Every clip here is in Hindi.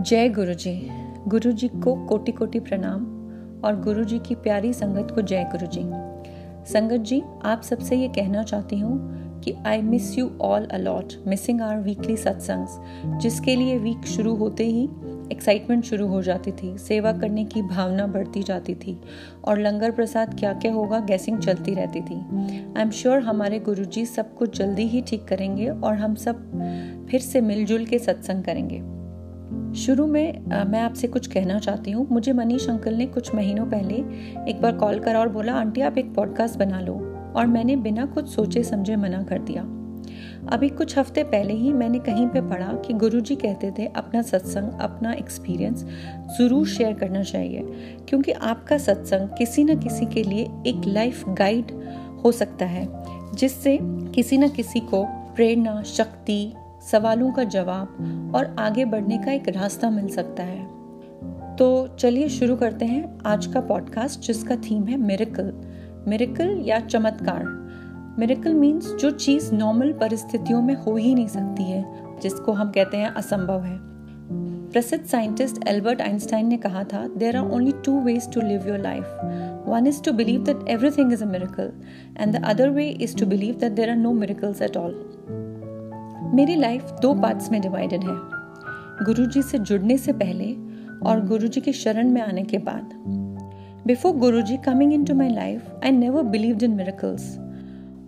जय गुरु जी गुरु जी को कोटि कोटि प्रणाम और गुरु जी की प्यारी संगत को जय गुरु जी संगत जी, आप सबसे ये कहना चाहती हूँ कि I miss you all a lot missing our weekly satsangs जिसके लिए वीक शुरू होते ही एक्साइटमेंट शुरू हो जाती थी, सेवा करने की भावना बढ़ती जाती थी और लंगर प्रसाद क्या क्या होगा गैसिंग चलती रहती थी। आई एम श्योर हमारे गुरुजी सब कुछ जल्दी ही ठीक करेंगे और हम सब फिर से मिलजुल के सत्संग करेंगे। शुरू में अ, मैं आपसे कुछ कहना चाहती हूँ। मुझे मनीष अंकल ने कुछ महीनों पहले एक बार कॉल करा और बोला आंटी आप एक पॉडकास्ट बना लो। और मैंने बिना कुछ सोचे समझे मना कर दिया। अभी कुछ हफ़्ते पहले ही मैंने कहीं पे पढ़ा कि गुरुजी कहते थे अपना सत्संग अपना एक्सपीरियंस ज़रूर शेयर करना चाहिए क्योंकि आपका सत्संग किसी न किसी के लिए एक लाइफ गाइड हो सकता है जिससे किसी न किसी को प्रेरणा शक्ति सवालों का जवाब और आगे बढ़ने का एक रास्ता मिल सकता है। तो चलिए शुरू करते हैं आज का पॉडकास्ट जिसका थीम है मेरिकल मेरिकल या चमत्कार। मेरिकल मीन्स जो चीज़ नॉर्मल परिस्थितियों में हो ही नहीं सकती है, जिसको हम कहते हैं असंभव है। प्रसिद्ध साइंटिस्ट एल्बर्ट आइंस्टाइन ने कहा था there are only two ways to live your life one is to believe that everything is a miracle and the other way is to believe that there are no miracles at all मेरी लाइफ दो पार्ट्स में डिवाइडेड है। गुरुजी से जुड़ने से पहले और गुरुजी के शरण में आने के बाद। Before Guruji coming into my life I never believed in miracles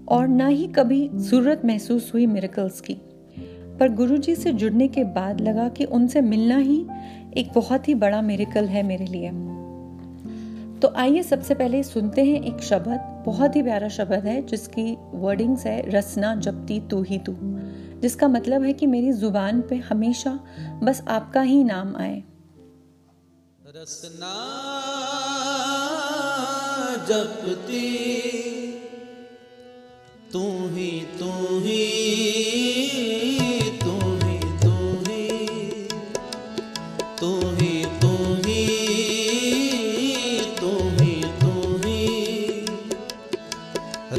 और ना ही कभी ज़रूरत महसूस हुई मिरेकल्स की। पर गुरुजी से जुड़ने के बाद लगा कि उनसे मिलना ही एक बहुत ही बड़ा मिरेकल है मेरे लिए। तो आइए सबसे पहले सुनते हैं एक शब्द, बहुत ही प्यारा शब्द है जिसकी वर्डिंग्स है रसना जपती तू ही तू। जिसका मतलब है कि मेरी ज़ुबान पे हमेशा बस आपका ही नाम आए। रसना जपती तू ही तू ही तू ही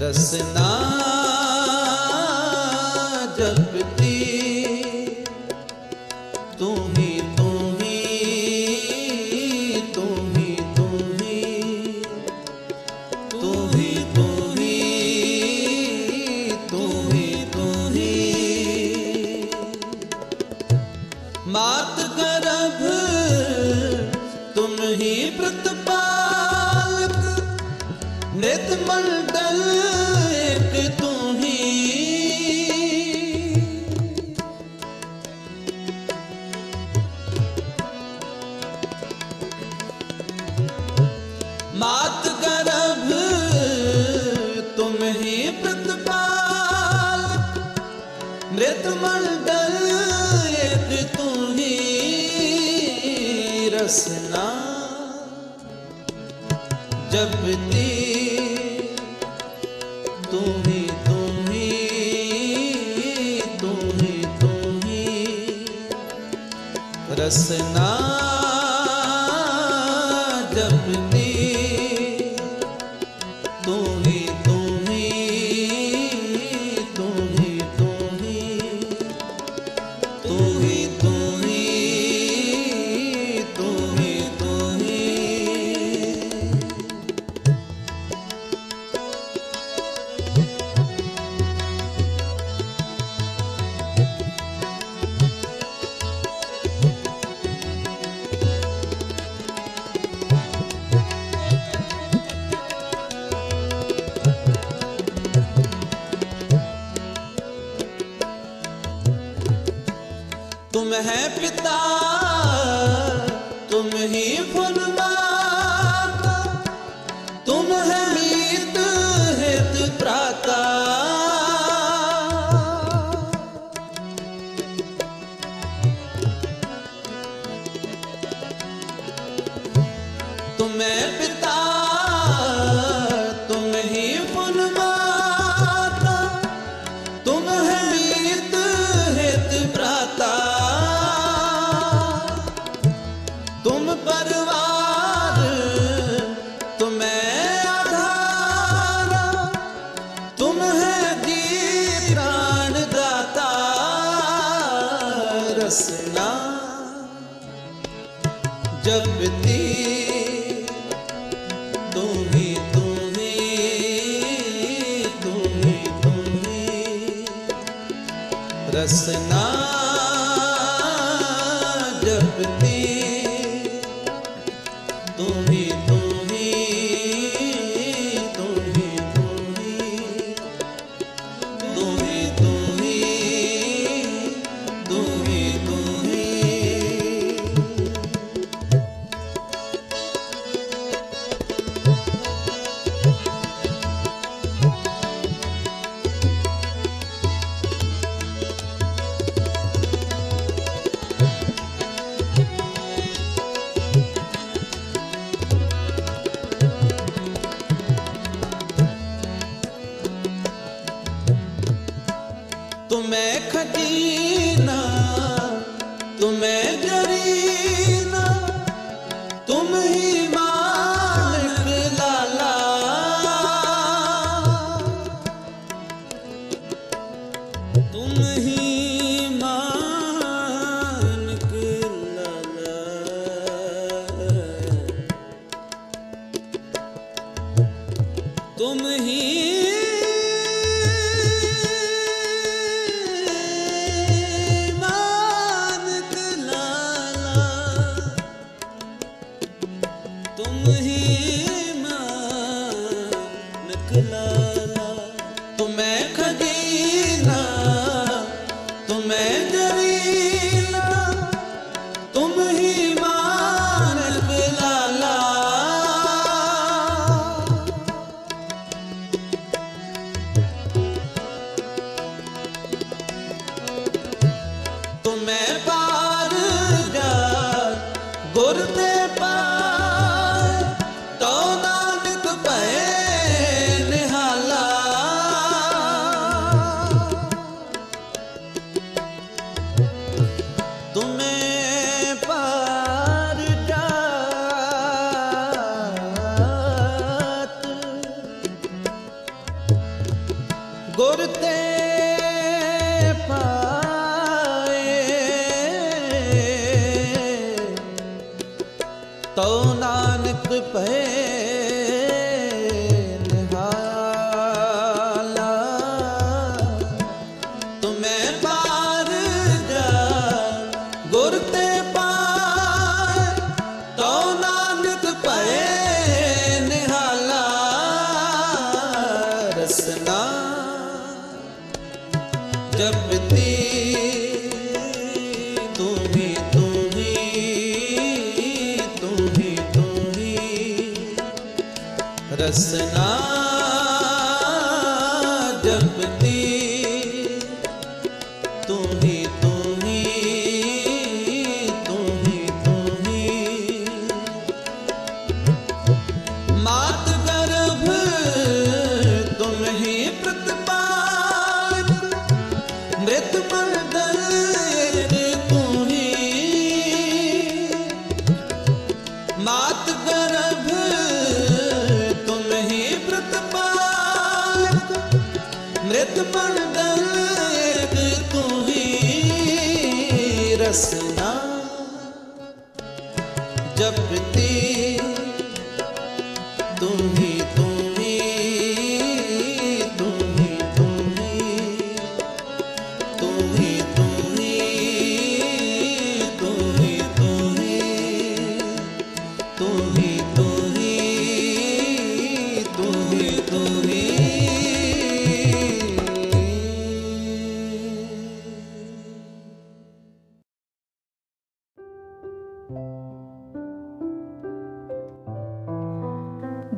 रसना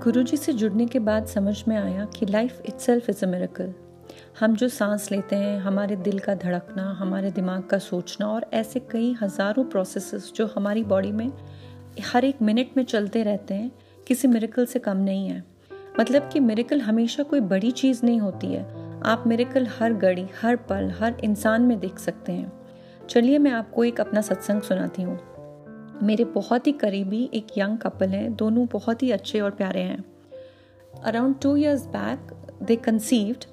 गुरुजी से जुड़ने के बाद समझ में आया कि life itself is a miracle हम जो सांस लेते हैं, हमारे दिल का धड़कना, हमारे दिमाग का सोचना और ऐसे कई हज़ारों प्रोसेसेस जो हमारी बॉडी में हर एक मिनट में चलते रहते हैं, किसी मिरेकल से कम नहीं है। मतलब कि मेरेकल हमेशा कोई बड़ी चीज़ नहीं होती है। आप मेरेकल हर घड़ी, हर पल, हर इंसान में देख सकते हैं। चलिए मैं आपको एक अपना सत्संग सुनाती हूँ। मेरे बहुत ही करीबी एक यंग कपल हैं, दोनों बहुत ही अच्छे और प्यारे हैं। Around two years back they conceived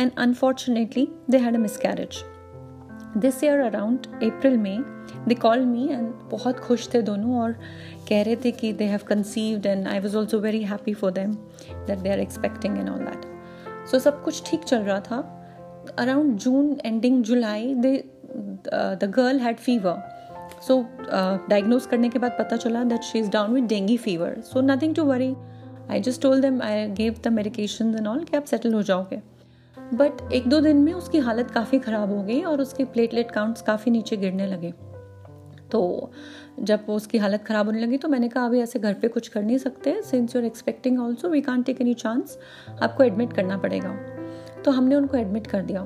and unfortunately they had a miscarriage this year around April में दे कॉल मी एंड बहुत खुश थे दोनों और कह रहे थे कि they have conceived and I was also very happy for them that they are expecting and all that so सब कुछ ठीक चल रहा था। Around June ending July they the girl had fever so diagnose करने के बाद पता चला that she is down with dengue fever so nothing to worry I just told them I gave the medication and all कि आप सेटल हो जाओगे. बट एक दो दिन में उसकी हालत काफ़ी ख़राब हो गई और उसके प्लेटलेट काउंट्स काफ़ी नीचे गिरने लगे. तो जब उसकी हालत ख़राब होने लगी तो मैंने कहा, अभी ऐसे घर पे कुछ कर नहीं सकते. Since you are expecting also we can take any chance आपको एडमिट करना पड़ेगा. तो हमने उनको एडमिट कर दिया।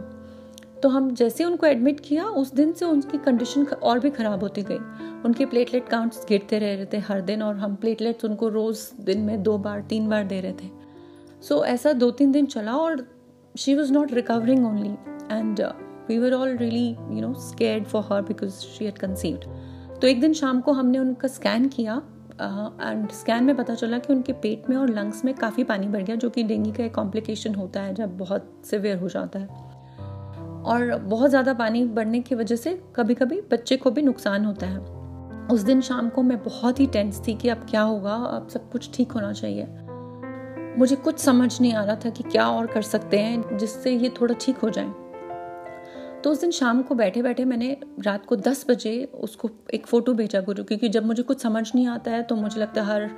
तो हम जैसे उनको एडमिट किया उस दिन से उनकी कंडीशन और भी ख़राब होती गई। उनके प्लेटलेट काउंट्स गिरते रह रहे थे हर दिन और हम प्लेटलेट्स उनको रोज़ दिन में दो बार तीन बार दे रहे थे। सो so, ऐसा दो तीन दिन चला और she was not recovering only and we were all really you know scared for her because she had conceived तो एक दिन शाम को हमने उनका स्कैन किया एंड uh, स्कैन में पता चला कि उनके पेट में और लंग्स में काफ़ी पानी भर गया जो कि डेंगू का एक कॉम्प्लिकेशन होता है जब बहुत सिवियर हो जाता है। और बहुत ज़्यादा पानी बढ़ने की वजह से कभी कभी बच्चे को भी नुकसान होता है। उस दिन शाम को मैं बहुत ही टेंस थी कि अब क्या होगा, अब सब कुछ ठीक होना चाहिए। मुझे कुछ समझ नहीं आ रहा था कि क्या और कर सकते हैं जिससे ये थोड़ा ठीक हो जाए। तो उस दिन शाम को बैठे बैठे मैंने रात को 10 बजे उसको एक फ़ोटो भेजा गुरु, क्योंकि जब मुझे कुछ समझ नहीं आता है तो मुझे लगता है हर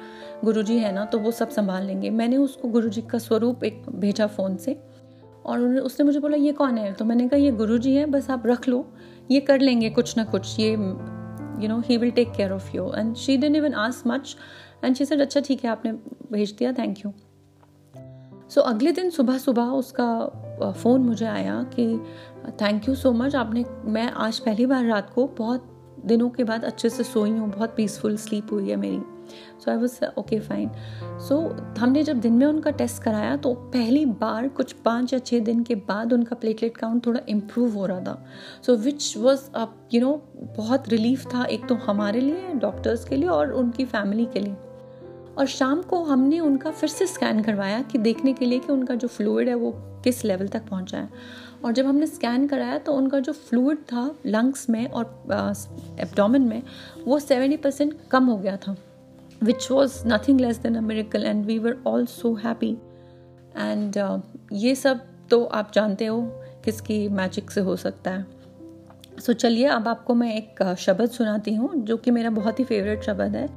गुरु जी है ना तो वो सब संभाल लेंगे। मैंने उसको गुरु जी का स्वरूप एक भेजा फ़ोन से। और उसने मुझे बोला, ये कौन है? तो मैंने कहा, ये गुरु जी हैं, बस आप रख लो, ये कर लेंगे कुछ ना कुछ, ये you know he will take care of you and she didn't even as much and she said अच्छा ठीक है, आपने भेज दिया थैंक यू सो अगले दिन सुबह सुबह उसका फ़ोन मुझे आया कि थैंक यू सो मच आपने, मैं आज पहली बार रात को बहुत दिनों के बाद अच्छे से सोई हूँ, बहुत पीसफुल स्लीप हुई है मेरी। So I was okay fine so हमने जब दिन में उनका टेस्ट कराया तो पहली बार कुछ पाँच या छः दिन के बाद उनका प्लेटलेट काउंट थोड़ा इम्प्रूव हो रहा था। So which was you know बहुत रिलीफ था, एक तो हमारे लिए डॉक्टर्स के लिए और उनकी फैमिली के लिए। और शाम को हमने उनका फिर से स्कैन करवाया कि देखने के लिए कि उनका जो फ्लूड है, वो किस लेवल तक पहुँचा है। और जब हमने स्कैन कराया तो उनका जो फ्लूड था लंग्स में और एब्डोमेन में, वो सेवेंटी परसेंट कम हो गया था। Which was nothing less than a miracle and we were all so happy and ये सब तो आप जानते हो किसकी मैजिक से हो सकता है। सो so, चलिए अब आपको मैं एक शब्द सुनाती हूँ जो कि मेरा बहुत ही फेवरेट शब्द है।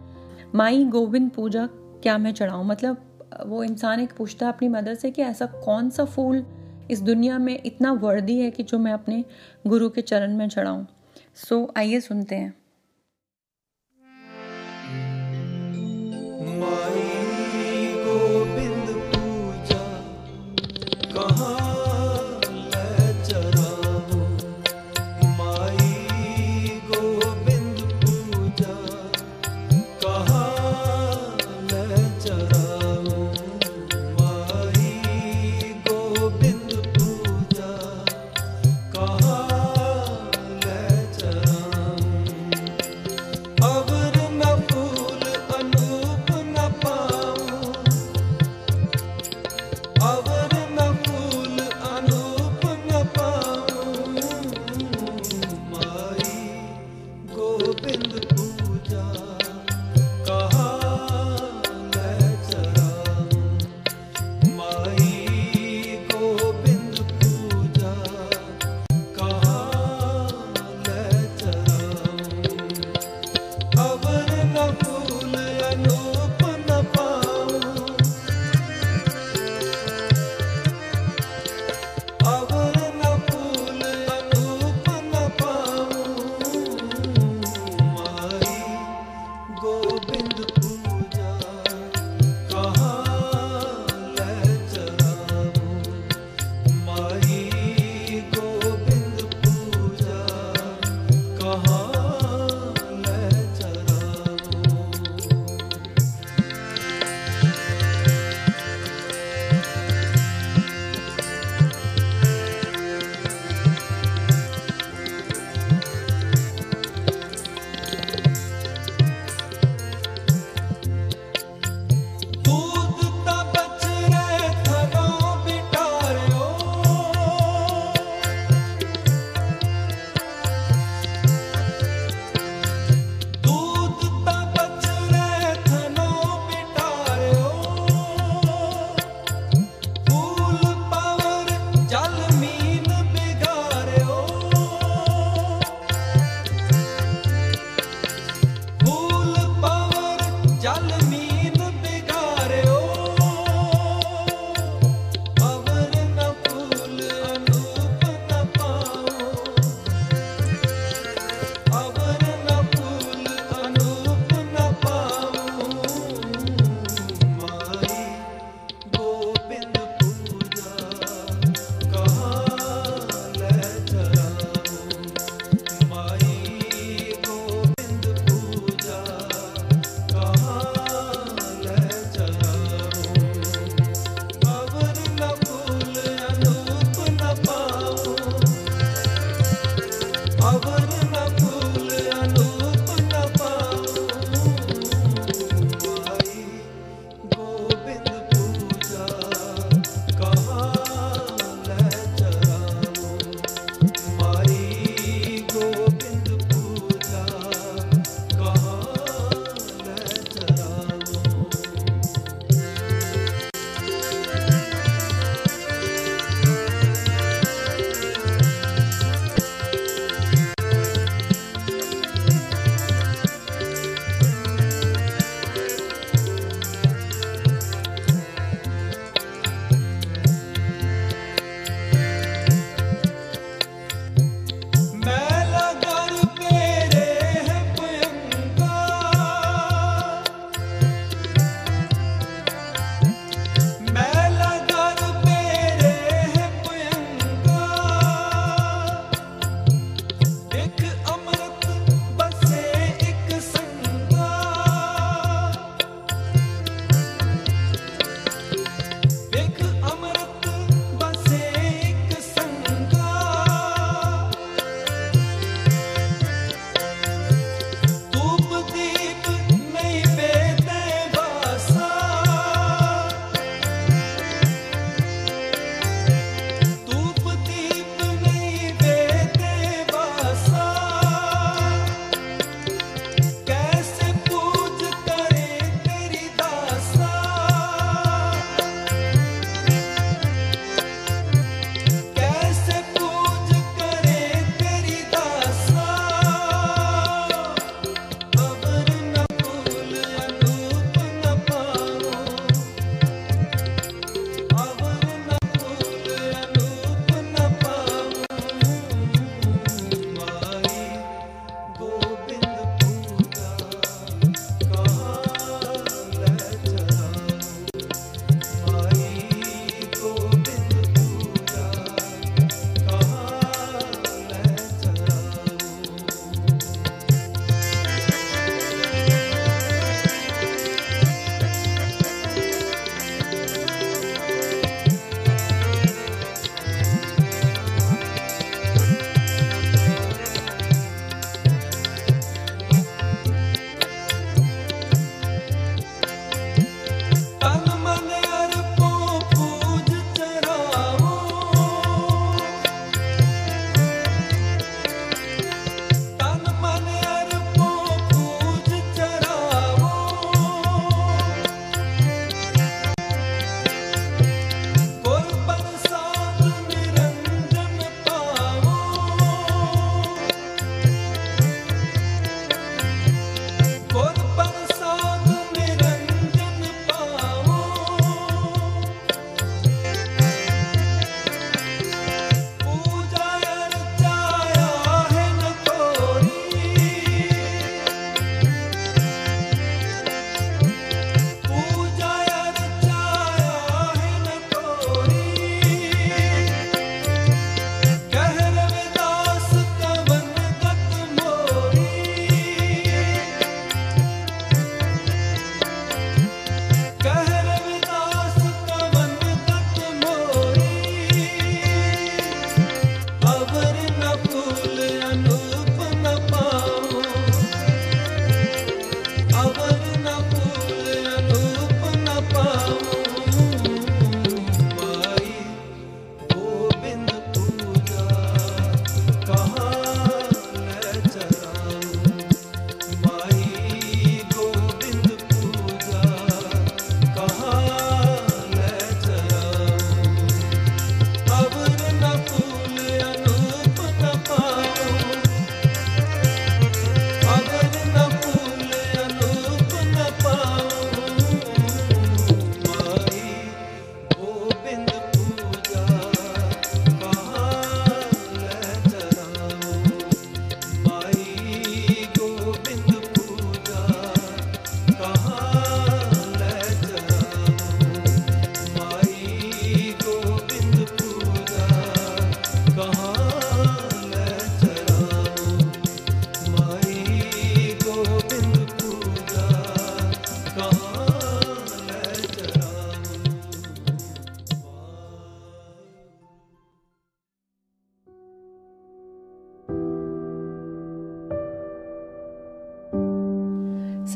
माई गोविंद पूजा क्या मैं चढ़ाऊँ? मतलब वो इंसान एक पूछता है अपनी मदर से कि ऐसा कौन सा फूल इस दुनिया में इतना वर्दी है कि जो मैं अपने गुरु के चरण में चढ़ाऊँ? सो so, आइए सुनते हैं। my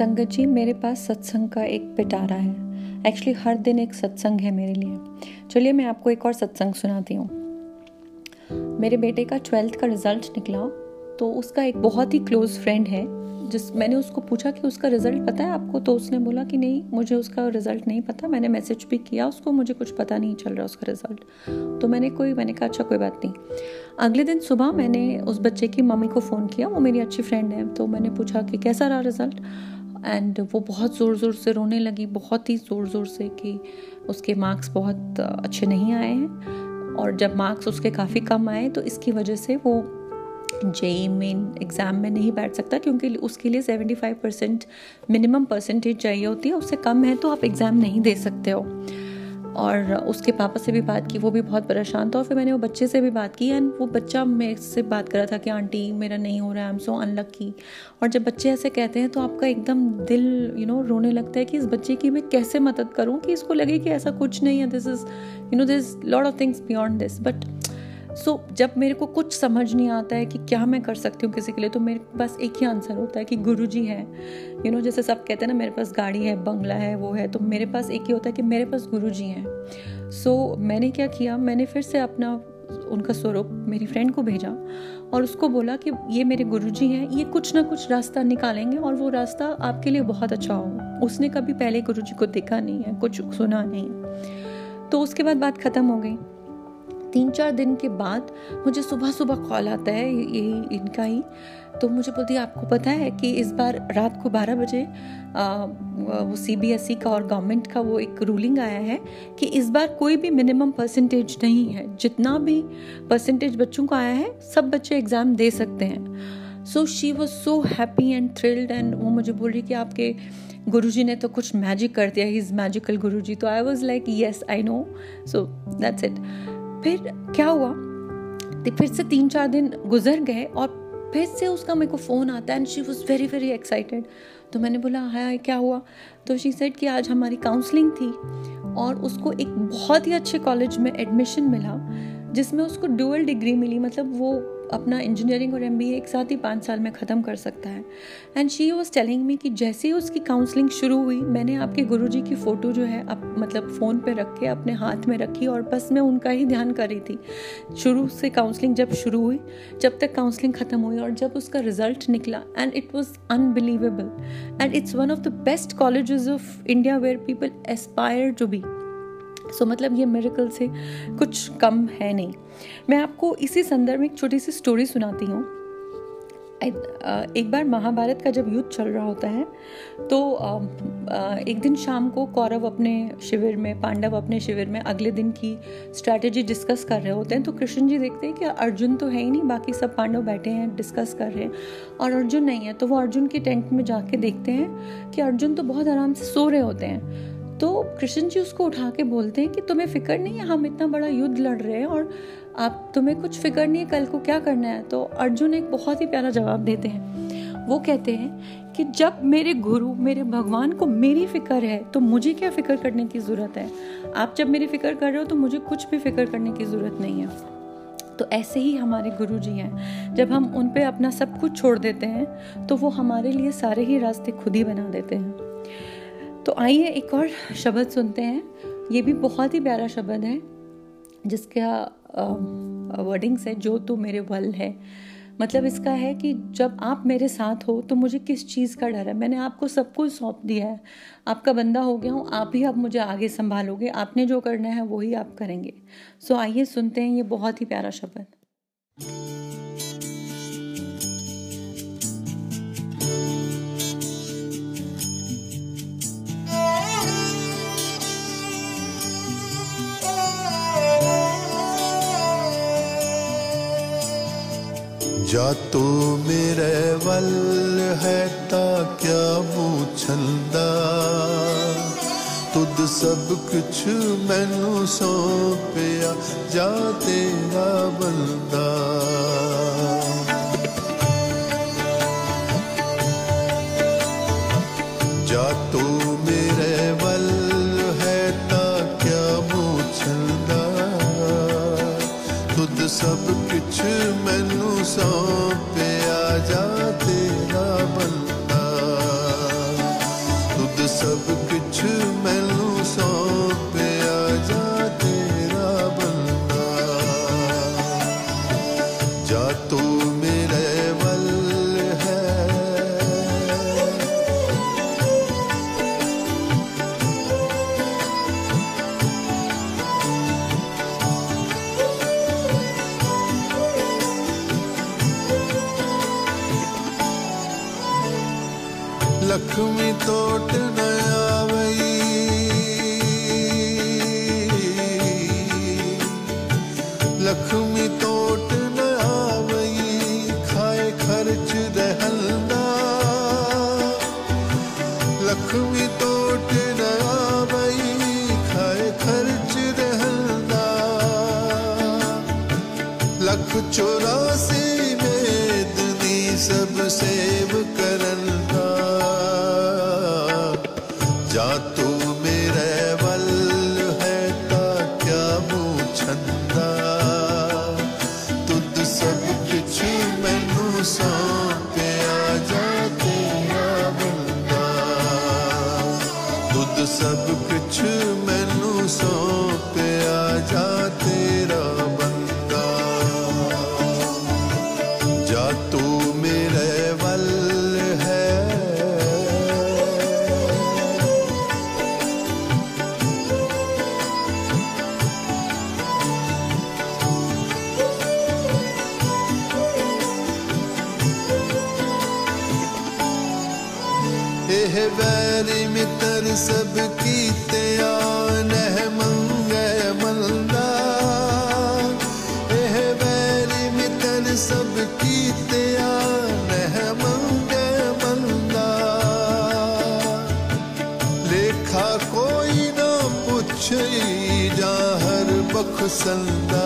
संगत जी, मेरे पास सत्संग का एक पिटारा है। एक्चुअली हर दिन एक सत्संग है मेरे लिए। चलिए, मैं आपको एक और सत्संग सुनाती हूँ। मेरे बेटे का ट्वेल्थ का रिज़ल्ट निकला तो उसका एक बहुत ही क्लोज फ्रेंड है, जिस, मैंने उसको पूछा कि उसका रिज़ल्ट पता है आपको? तो उसने बोला कि नहीं, मुझे उसका रिज़ल्ट नहीं पता। मैंने मैसेज भी किया उसको, मुझे कुछ पता नहीं चल रहा उसका रिज़ल्ट। तो मैंने कोई, मैंने कहा अच्छा कोई बात नहीं। अगले दिन सुबह मैंने उस बच्चे की मम्मी को फ़ोन किया, वो मेरी अच्छी फ्रेंड है। तो मैंने पूछा कि, कैसा रहा रिज़ल्ट एंड वो बहुत ज़ोर ज़ोर से रोने लगी, बहुत ही ज़ोर ज़ोर से कि उसके मार्क्स बहुत अच्छे नहीं आए हैं। और जब मार्क्स उसके काफ़ी कम आए तो इसकी वजह से वो जेई मेन एग्ज़ाम में नहीं बैठ सकता, क्योंकि उसके लिए 75 परसेंट मिनिमम परसेंटेज चाहिए होती है। उससे कम है तो आप एग्ज़ाम नहीं दे सकते हो। और उसके पापा से भी बात की, वो भी बहुत परेशान था और फिर मैंने वो बच्चे से भी बात की एंड वो बच्चा मेरे से बात कर रहा था कि, आंटी, मेरा नहीं हो रहा है आई एम सो अनलक्की और जब बच्चे ऐसे कहते हैं तो आपका एकदम दिल यू नो रोने लगता है कि इस बच्चे की मैं कैसे मदद करूँ कि इसको लगे कि ऐसा कुछ नहीं है this is you know this lot of things beyond this but so so, जब मेरे को कुछ समझ नहीं आता है कि क्या मैं कर सकती हूँ किसी के लिए तो मेरे पास एक ही आंसर होता है कि गुरु जी है। यू नो जैसे सब कहते हैं ना मेरे पास गाड़ी है बंगला है वो है तो मेरे पास एक ही होता है कि मेरे पास गुरु जी हैं। सो so, मैंने क्या किया मैंने फिर से अपना उनका स्वरूप मेरी फ्रेंड को भेजा और उसको बोला कि ये मेरे गुरुजी हैं ये कुछ ना कुछ रास्ता निकालेंगे और वो रास्ता आपके लिए बहुत अच्छा होगा। उसने कभी पहले गुरुजी को देखा नहीं है कुछ सुना नहीं तो उसके बाद बात ख़त्म हो गई। तीन चार दिन के बाद मुझे सुबह सुबह कॉल आता है यही इनका ही। तो मुझे बोलती है, आपको पता है कि इस बार रात को 12 बजे वो सी बी एस ई का और गवर्नमेंट का वो एक रूलिंग आया है कि इस बार कोई भी मिनिमम परसेंटेज नहीं है। जितना भी परसेंटेज बच्चों को आया है, सब बच्चे एग्ज़ाम दे सकते हैं। So she was so happy and thrilled and वो मुझे बोल रही कि आपके गुरुजी ने तो कुछ मैजिक कर दिया ही इज़ मैजिकल गुरुजी। तो I was like yes I know so that's it फिर क्या हुआ? तो फिर से तीन चार दिन गुजर गए और फिर से उसका मेरे को फ़ोन आता है and she was very very excited तो मैंने बोला, हाय क्या हुआ? तो शी सेड कि आज हमारी काउंसलिंग थी और उसको एक बहुत ही अच्छे कॉलेज में एडमिशन मिला। जिसमें उसको डुअल डिग्री मिली मतलब वो अपना इंजीनियरिंग और एमबीए एक साथ ही पाँच साल में ख़त्म कर सकता है। And she was telling me कि जैसे ही उसकी काउंसलिंग शुरू हुई, मैंने आपके गुरु जी की फ़ोटो जो है अब मतलब फ़ोन पे रख के, अपने हाथ में रखी और बस मैं उनका ही ध्यान कर रही थी। शुरू से काउंसलिंग जब शुरू हुई, जब तक काउंसलिंग ख़त्म हुई और जब उसका रिज़ल्ट निकला and it was unbelievable and it's one of the best college of India where people aspire to be so so, मतलब ये मेरिकल से कुछ कम है नहीं। मैं आपको इसी संदर्भ में एक छोटी सी स्टोरी सुनाती हूँ। एक बार महाभारत का जब युद्ध चल रहा होता है तो एक दिन शाम को कौरव अपने शिविर में पांडव अपने शिविर में अगले दिन की स्ट्रैटेजी डिस्कस कर रहे होते हैं। तो कृष्ण जी देखते हैं कि अर्जुन तो है ही नहीं बाकी सब पांडव बैठे हैं डिस्कस कर रहे हैं और अर्जुन नहीं है। तो वो अर्जुन के टेंट में जाके देखते हैं कि अर्जुन तो बहुत आराम से सो रहे होते हैं। तो कृष्ण जी उसको उठा के बोलते हैं कि तुम्हें फ़िक्र नहीं है, हम इतना बड़ा युद्ध लड़ रहे हैं और आप तुम्हें कुछ फ़िक्र नहीं है, कल को क्या करना है? तो अर्जुन एक बहुत ही प्यारा जवाब देते हैं। वो कहते हैं कि जब मेरे गुरु, मेरे भगवान को मेरी फ़िक्र है तो मुझे क्या फ़िक्र करने की ज़रूरत है? आप जब मेरी फ़िक्र कर रहे हो तो मुझे कुछ भी फ़िक्र करने की ज़रूरत नहीं है। तो ऐसे ही हमारे गुरु जी हैं। जब हम उन पे अपना सब कुछ छोड़ देते हैं तो वो हमारे लिए सारे ही रास्ते खुद ही बना देते हैं। तो आइए एक और शब्द सुनते हैं। ये भी बहुत ही प्यारा शब्द है, जिसका वर्डिंग्स है, जो तू मेरे वल है। मतलब इसका है कि जब आप मेरे साथ हो तो मुझे किस चीज़ का डर है? मैंने आपको सब कुछ सौंप दिया है। आपका बंदा हो गया हूँ, आप ही अब मुझे आगे संभालोगे। आपने जो करना है, वही आप करेंगे। सो आइए सुनते हैं ये बहुत ही प्यारा शब्द। या तो मेरे वल है ता क्या पूछंदा ਤੁਧ ਸਭ ਕੁਛ ਮੈਨੂੰ ਸੌਂਪਿਆ ਜਾ ਤੇਰਾ ਬੰਦਾ So. छई जा हर बख संदा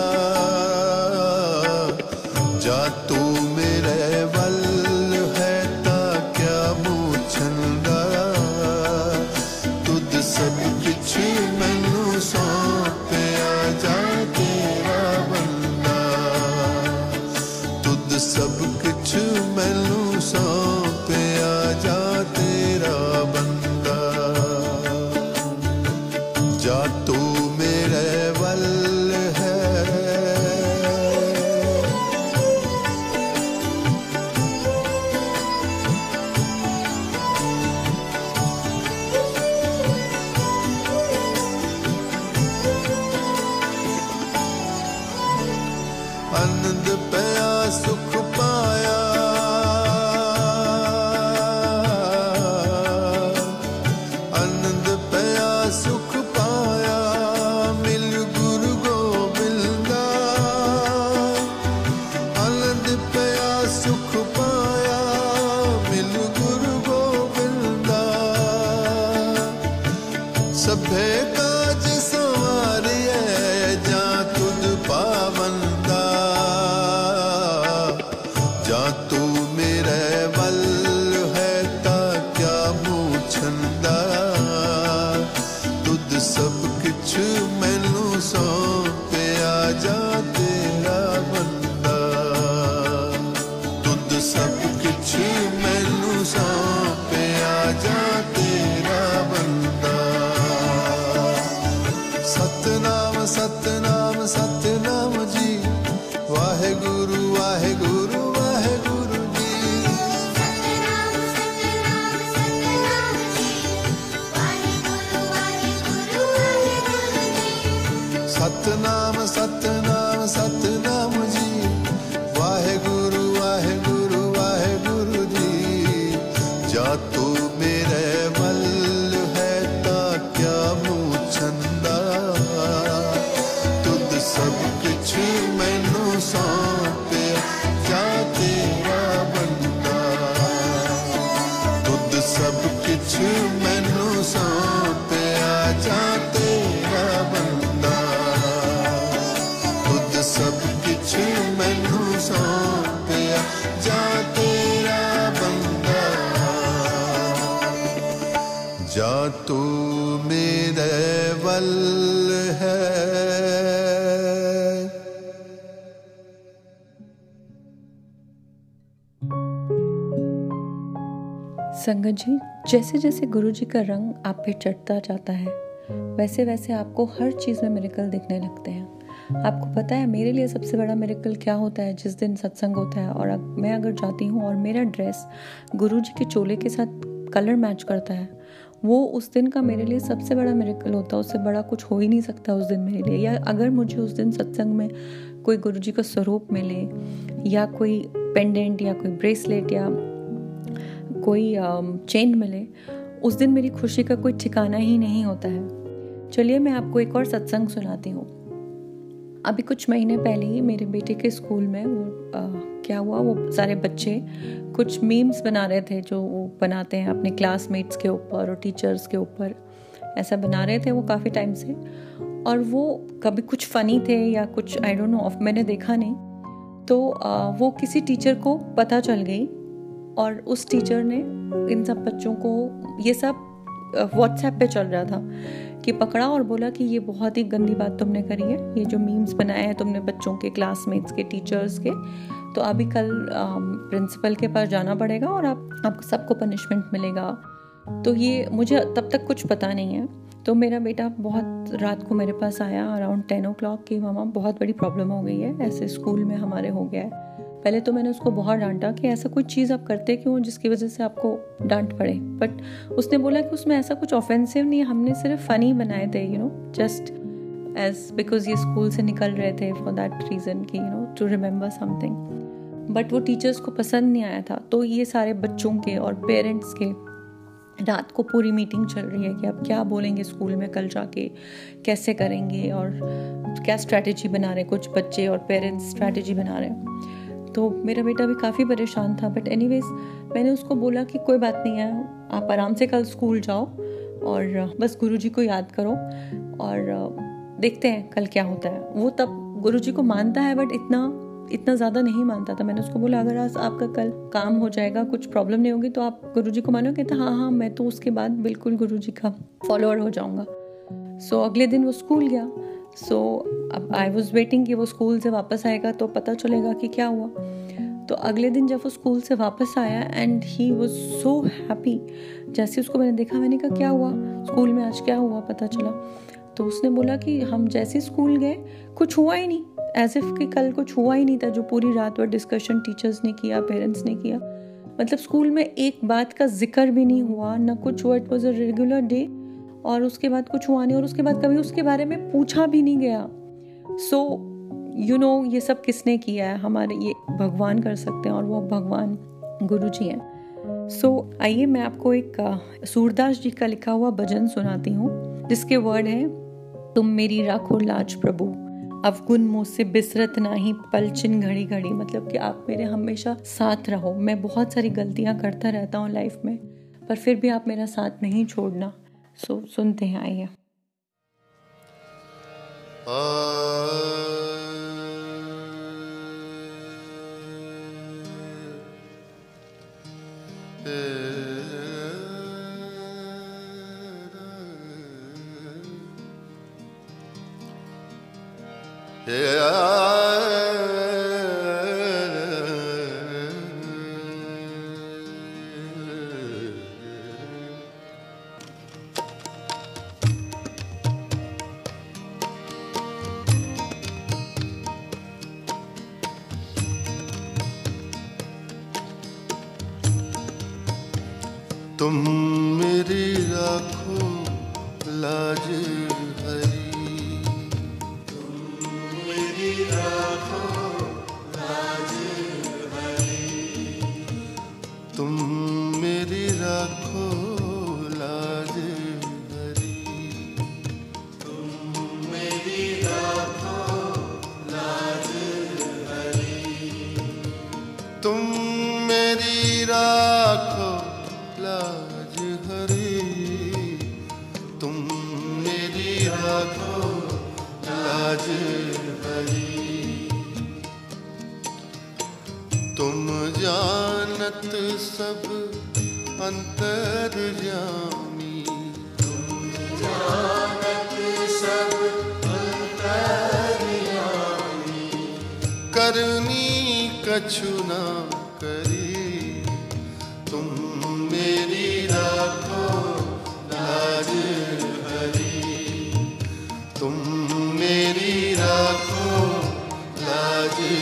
संगत जी जैसे जैसे गुरु जी का रंग आप पे चढ़ता जाता है वैसे वैसे आपको हर चीज़ में मेरेकल दिखने लगते हैं। आपको पता है, मेरे लिए सबसे बड़ा मेरेकल क्या होता है, जिस दिन सत्संग होता है, और मैं अगर जाती हूँ और मेरा ड्रेस गुरु जी के चोले के साथ कलर मैच करता है, वो उस दिन का मेरे लिए सबसे बड़ा मेरिकल होता है, उससे बड़ा कुछ हो ही नहीं सकता उस दिन मेरे लिए। या अगर मुझे उस दिन सत्संग में कोई गुरु जी का स्वरूप मिले, या कोई पेंडेंट या कोई ब्रेसलेट या कोई चेंज मिले उस दिन मेरी खुशी का कोई ठिकाना ही नहीं होता है। चलिए मैं आपको एक और सत्संग सुनाती हूँ। अभी कुछ महीने पहले ही मेरे बेटे के स्कूल में वो आ, क्या हुआ वो सारे बच्चे कुछ मीम्स बना रहे थे जो वो बनाते हैं अपने क्लासमेट्स के ऊपर और टीचर्स के ऊपर। ऐसा बना रहे थे वो काफ़ी टाइम से। और वो कभी कुछ फ़नी थे या कुछ आई डोंट नो ऑफ़ मैंने देखा नहीं। तो आ, वो किसी टीचर को पता चल गई और उस टीचर ने इन सब बच्चों को ये सब व्हाट्सएप पे चल रहा था कि पकड़ा और बोला कि ये बहुत ही गंदी बात तुमने करी है। ये जो मीम्स बनाए हैं तुमने बच्चों के क्लासमेट्स के टीचर्स के तो अभी कल प्रिंसिपल के पास जाना पड़ेगा और आप, आपको सबको पनिशमेंट मिलेगा। तो ये मुझे तब तक कुछ पता नहीं है। तो मेरा बेटा बहुत रात को मेरे पास आया अराउंड टेन ओ क्लॉक की, मामा, बहुत बड़ी प्रॉब्लम हो गई है। ऐसे स्कूल में हमारे हो गया है। पहले तो मैंने उसको बहुत डांटा कि ऐसा कोई चीज़ आप करते क्यों जिसकी वजह से आपको डांट पड़े? बट उसने बोला कि उसमें ऐसा कुछ ऑफेंसिव नहीं है, हमने सिर्फ़ फ़नी बनाए थे you know just as because ये स्कूल से निकल रहे थे फॉर दैट रीज़न कि you know to remember something but वो टीचर्स को पसंद नहीं आया था तो ये सारे बच्चों के और पेरेंट्स के रात को पूरी मीटिंग चल रही है कि अब क्या बोलेंगे स्कूल में कल जाके, कैसे करेंगे और क्या स्ट्रैटेजी बना रहे कुछ बच्चे और पेरेंट्स स्ट्रैटेजी बना रहे हैं। तो मेरा बेटा भी काफ़ी परेशान था बट एनीवेज मैंने उसको बोला कि कोई बात नहीं है आप आराम से कल स्कूल जाओ और बस गुरुजी को याद करो और देखते हैं कल क्या होता है। वो तब गुरुजी को मानता है बट इतना इतना ज़्यादा नहीं मानता था। मैंने उसको बोला अगर आज आपका कल काम हो जाएगा कुछ प्रॉब्लम नहीं होगी तो आप गुरुजी को मानोगे? तो हाँ हाँ मैं तो उसके बाद बिल्कुल गुरुजी का फॉलोअर हो जाऊँगा। सो so, अगले दिन वो स्कूल गया सो अब आई वॉज़ वेटिंग कि वो स्कूल से वापस आएगा तो पता चलेगा कि क्या हुआ। तो अगले दिन जब वो स्कूल से वापस आया and he was so happy जैसे उसको मैंने देखा, मैंने कहा, क्या हुआ? स्कूल में आज क्या हुआ? पता चला। तो उसने बोला कि हम जैसे स्कूल गए, कुछ हुआ ही नहीं। एज इफ़ कि कल कुछ हुआ ही नहीं था जो पूरी रात भर डिस्कशन टीचर्स ने किया पेरेंट्स ने किया। मतलब स्कूल में एक बात का ज़िक्र भी नहीं हुआ, ना कुछ हुआ। It was a regular day और उसके बाद कुछ हुआ नहीं और उसके बाद कभी उसके बारे में पूछा भी नहीं गया। सो यू नो ये सब किसने किया है? हमारे ये भगवान कर सकते हैं और वो भगवान गुरु जी हैं। सो so, आइए मैं आपको एक सूरदास जी का लिखा हुआ भजन सुनाती हूँ जिसके वर्ड है तुम मेरी राखो लाज प्रभु अवगुण मुँह से बिसरत नाही पलचिन घड़ी घड़ी। मतलब कि आप मेरे हमेशा साथ रहो। मैं बहुत सारी गलतियाँ करता रहता हूँ लाइफ में पर फिर भी आप मेरा साथ नहीं छोड़ना। सो सुनते हैं आइए Yeah. तुम मेरी राखो लाज लाज हरी। तुम जानत सब अंतर जामी तुम जानत सब अंतर करनी कछु लाज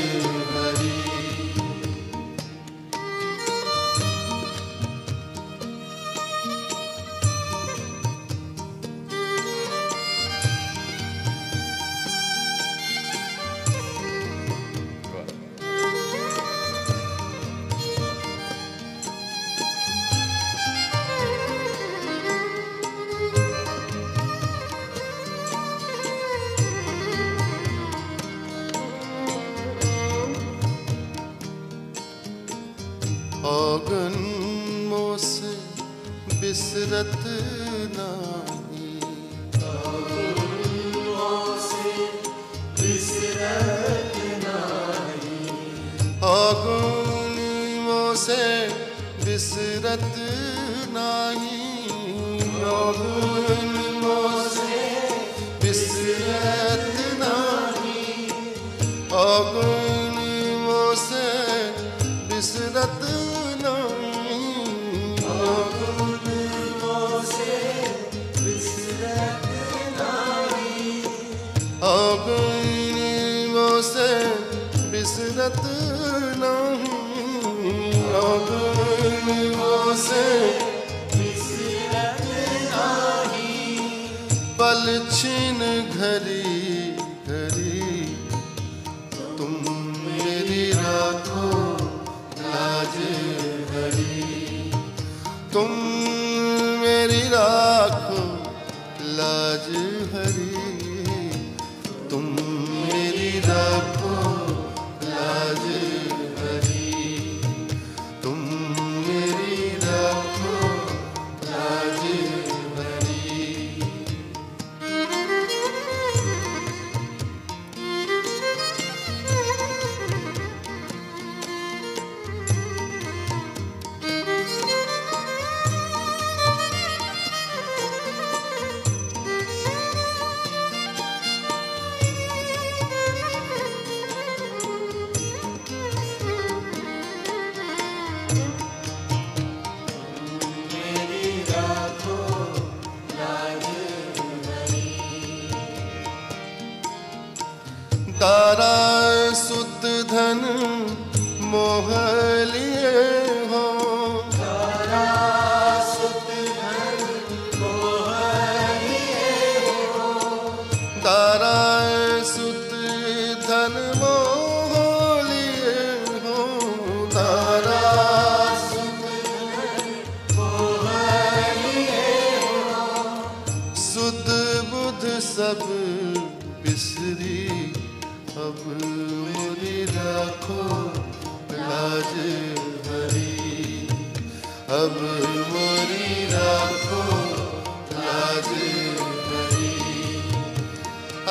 मोसे पल घरी घरी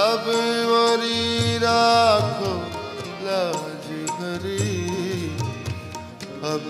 अब मोरी राखो लाज हरी अब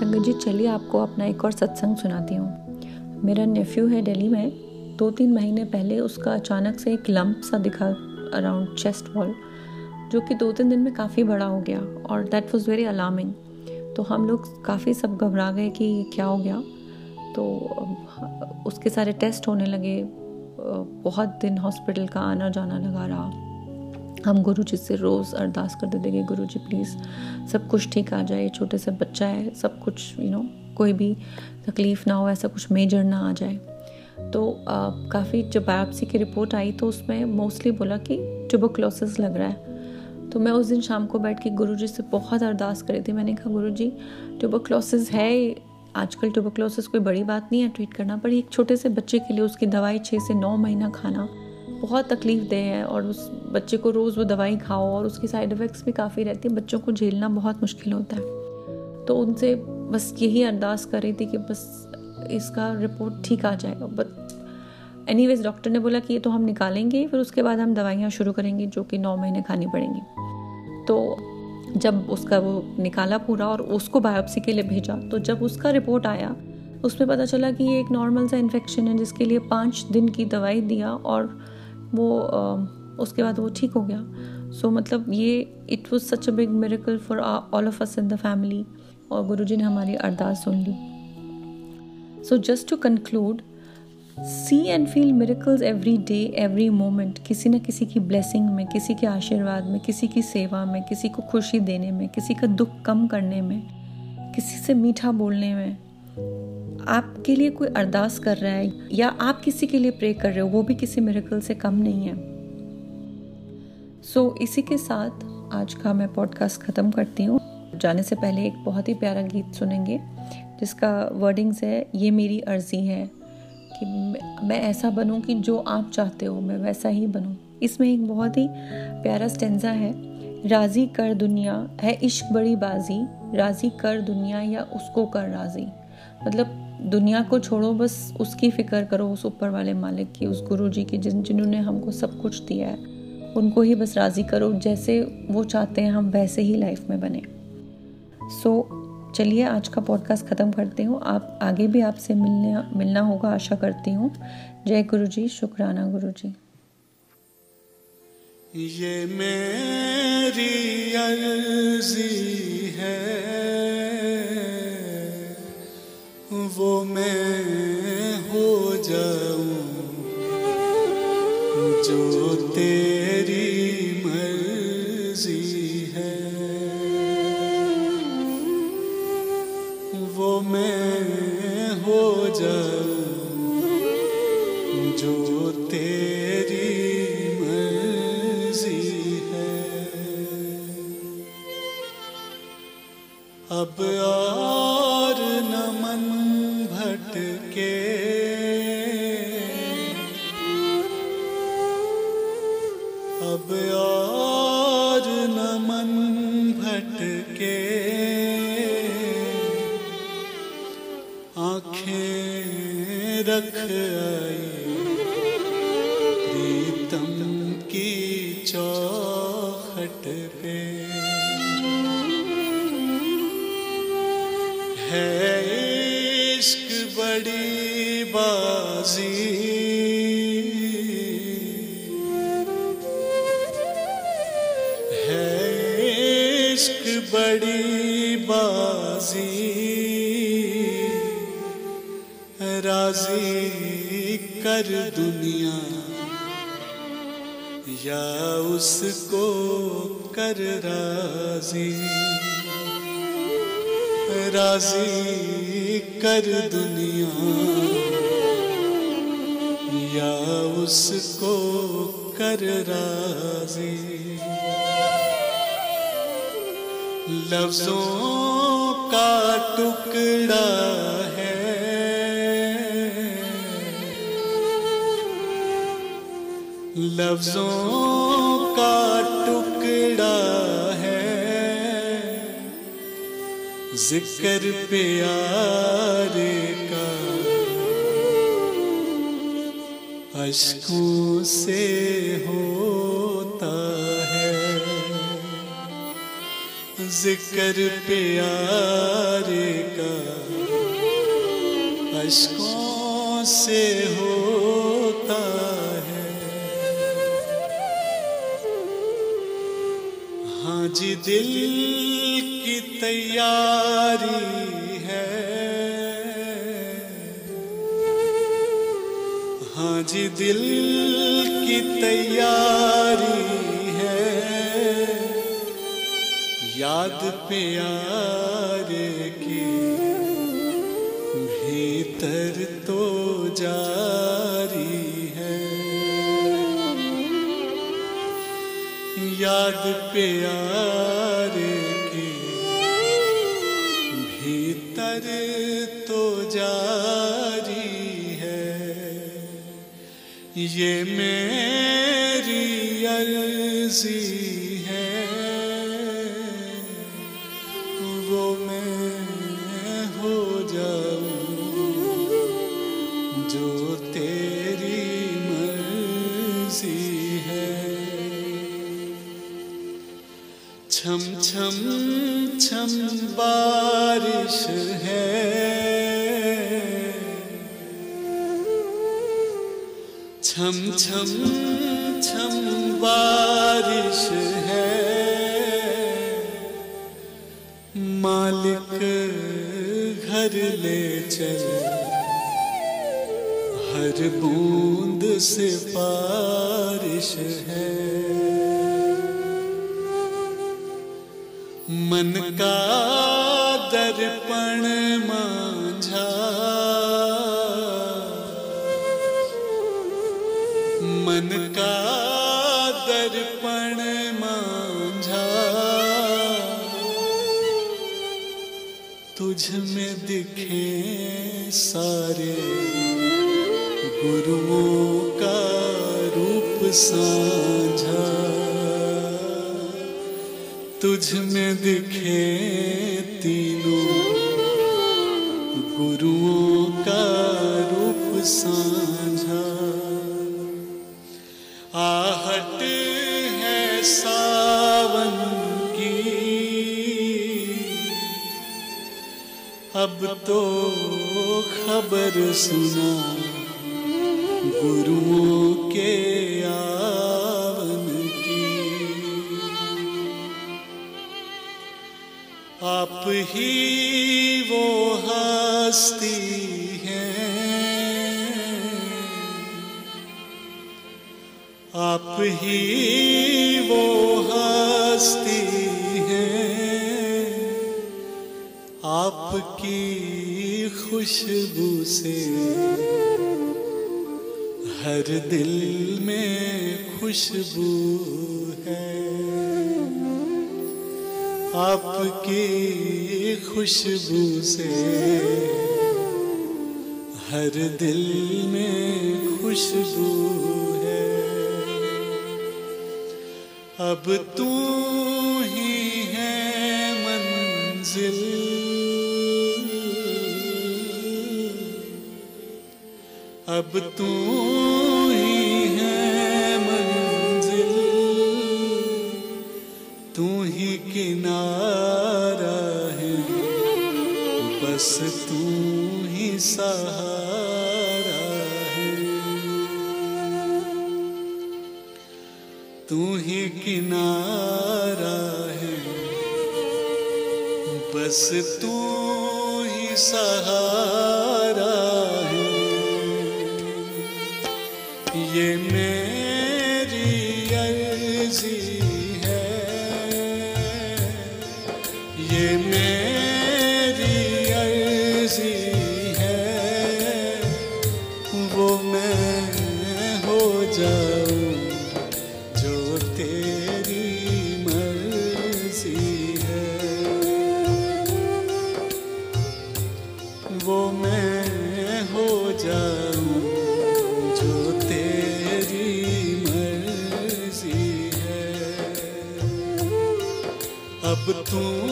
संगत जी, चलिए आपको अपना एक और सत्संग सुनाती हूँ। मेरा नेफ्यू है दिल्ली में। दो तीन महीने पहले उसका अचानक से एक लंप सा दिखा अराउंड चेस्ट वॉल जो कि दो तीन दिन में काफ़ी बड़ा हो गया और दैट वॉज़ वेरी अलार्मिंग तो हम लोग काफ़ी सब घबरा गए कि क्या हो गया। तो उसके सारे टेस्ट होने लगे। बहुत दिन हॉस्पिटल का आना जाना लगा रहा। हम गुरु जी से रोज़ अरदास करते थे कि गुरु जी प्लीज़ सब कुछ ठीक आ जाए छोटे से बच्चा है सब कुछ यू you नो know, कोई भी तकलीफ़ ना हो ऐसा कुछ मेजर ना आ जाए। तो काफ़ी जब बायोप्सी की रिपोर्ट आई तो उसमें मोस्टली बोला कि ट्यूबोक्लोसिस लग रहा है। तो मैं उस दिन शाम को बैठ के गुरु जी से बहुत अरदास करी थी। मैंने कहा गुरु जी ट्यूबोक्लोसिस है आजकल ट्यूबोक्लोसिस कोई बड़ी बात नहीं है ट्रीट करना पर एक छोटे से बच्चे के लिए उसकी दवाई छः से नौ महीना खाना बहुत तकलीफ़ दे है और उस बच्चे को रोज़ वो दवाई खाओ और उसकी साइड इफ़ेक्ट्स भी काफ़ी रहती है। बच्चों को झेलना बहुत मुश्किल होता है। तो उनसे बस यही अरदास कर रही थी कि बस इसका रिपोर्ट ठीक आ जाएगा। बट एनी डॉक्टर ने बोला कि ये तो हम निकालेंगे, फिर उसके बाद हम दवाइयाँ शुरू करेंगे जो कि नौ महीने खानी पड़ेंगी। तो जब उसका वो निकाला पूरा और उसको बायोप्सी के लिए भेजा तो जब उसका रिपोर्ट आया, उसमें पता चला कि ये एक नॉर्मल सा इन्फेक्शन है, जिसके लिए पाँच दिन की दवाई दिया और वो उसके बाद वो ठीक हो गया। सो so, मतलब ये it was such a big miracle for all of us in the family और गुरु जी ने हमारी अरदास सुन ली। So just to conclude see and feel miracles every day every moment किसी न किसी की ब्लेसिंग में किसी के आशीर्वाद में किसी की सेवा में किसी को खुशी देने में किसी का दुख कम करने में किसी से मीठा बोलने में आपके लिए कोई अरदास कर रहा है या आप किसी के लिए प्रे कर रहे हो वो भी किसी मेरेकल से कम नहीं है। सो so, इसी के साथ आज का मैं पॉडकास्ट ख़त्म करती हूँ। जाने से पहले एक बहुत ही प्यारा गीत सुनेंगे जिसका वर्डिंग्स है ये मेरी अर्जी है कि मैं ऐसा बनूं कि जो आप चाहते हो मैं वैसा ही बनूं। इसमें एक बहुत ही प्यारा स्टेंजा है राज़ी कर दुनिया है इश्क बड़ी बाजी राज़ी कर दुनिया या उसको कर राज़ी। मतलब दुनिया को छोड़ो, बस उसकी फ़िक्र करो, उस ऊपर वाले मालिक की, उस गुरु जी की, जिन, जिन्होंने हमको सब कुछ दिया है। उनको ही बस राज़ी करो, जैसे वो चाहते हैं, हम वैसे ही लाइफ में बने। सो चलिए, आज का पॉडकास्ट ख़त्म करती हूँ। आप, आगे भी आपसे मिलने, मिलना होगा, आशा करती हूँ। जय गुरु जी शुक्राना गुरु जी ये मेरी अर्जी वो मैं हो जाऊँ जो तेरी मर्ज़ी है। वो मैं हो जाऊँ। है इश्क बड़ी बाजी। है इश्क बड़ी बाजी। राज़ी कर दुनिया या उसको कर राज़ी। राज़ी कर दुनिया। या उसको कर राज़ी। लफ्जों का टुकड़ा है। लफ्जों का टुकड़ा ज़िक्र प्यारे का। अशकों से होता है। ज़िक्र प्यारे का। अशकों से होता है। हाँ जी, दिल तैयारी है। हाँ जी, दिल की तैयारी है। याद प्यारे की भीतर तो जारी है। याद प्यारे भीतर तो जारी है। ये मेरी अर्जी छम छम बारिश है। मालिक घर ले चल। हर बूंद से बारिश है। मन का दिखे सारे गुरुओं का रूप साझा। तुझ में दिखे अब तो खबर सुना, गुरुओं के आवन की। आप ही वो हस्ती हैं। आप ही वो खुशबू से। हर दिल में खुशबू है। आपकी खुशबू से। हर दिल में खुशबू है। अब तू जाऊँ, जो तेरी मर्ज़ी है। वो मैं हो जाऊँ, जो तेरी मर्ज़ी है। अब तू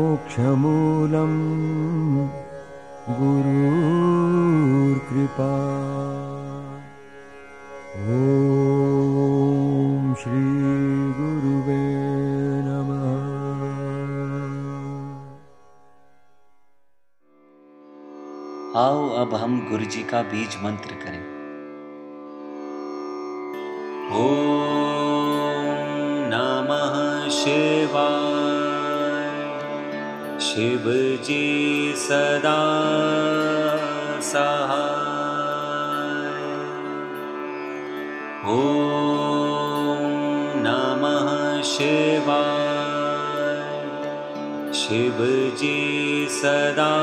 मोक्षमूलं गुरुर्कृपा। ॐ श्रीगुरुवे नमः। आओ अब हम गुरु जी का बीज मंत्र करें। ओम शिवजी सदा सो नमः शिवजी सदा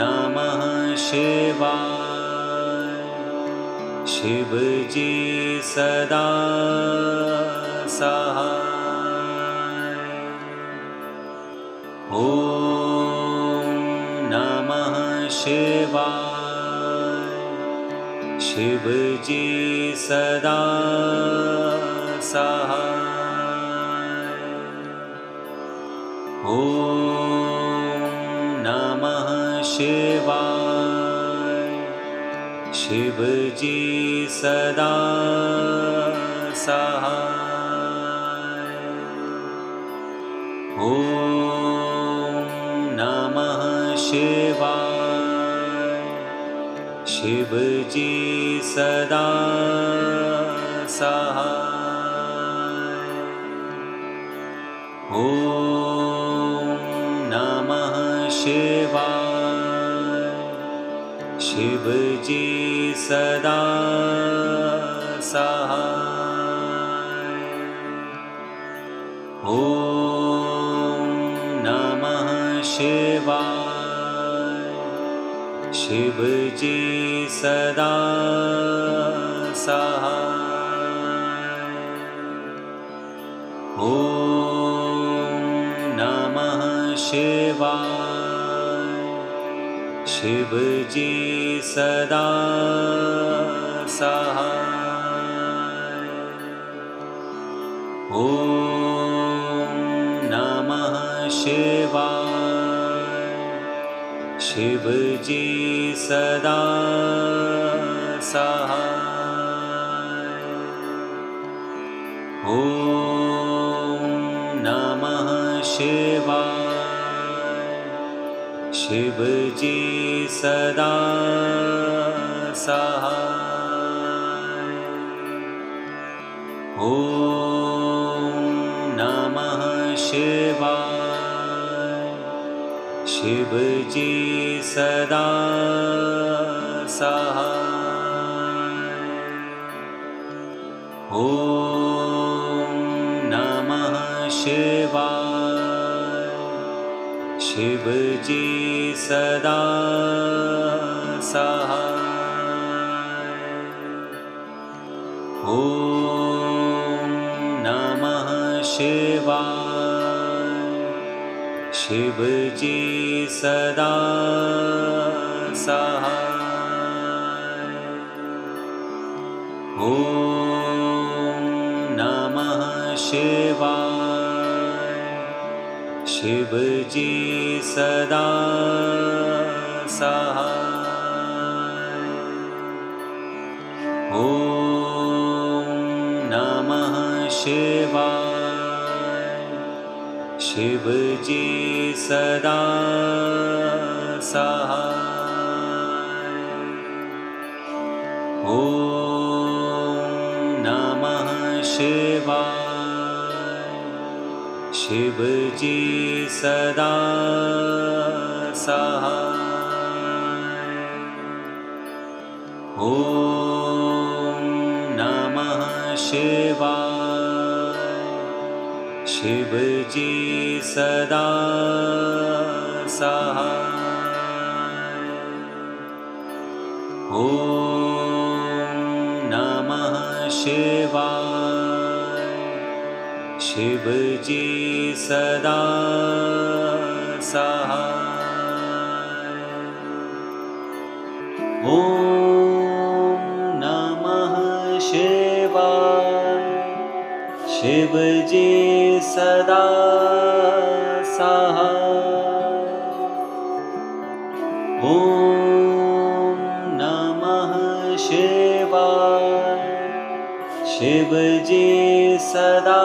नमः शिवजी सदा सहा। ॐ नमः शेवा शिवजी सदा सहा। ॐ नमः समः शिवजी सदा सहाय ॐ नमः शिवाय। शिव जी सदा ॐ नमः शिवाय शिव जी सदा सहाय। ॐ नमः शिवाय। शिव जी सदा सहाय। ॐ नमः शिवाय। शिव जी सदा सहाय ॐ नमः शिव जी सदा ॐ नमः शिवाय। शिव जी सदा सदा सो नमः शिवा शिवजी सदा समः शिवा शिवजी सदा सहाय ॐ नमः शिवाय। शिव जी सदा ॐ नमः शिवाय। शिव जी सदा सहाय ॐ नमः शिव जी सदा सहाय शिव जी सदा ॐ नमः शिव जी सदा सहाय ॐ नमः शिवाय। शिव जी सदा सहाय ॐ नमः शिव जी सदा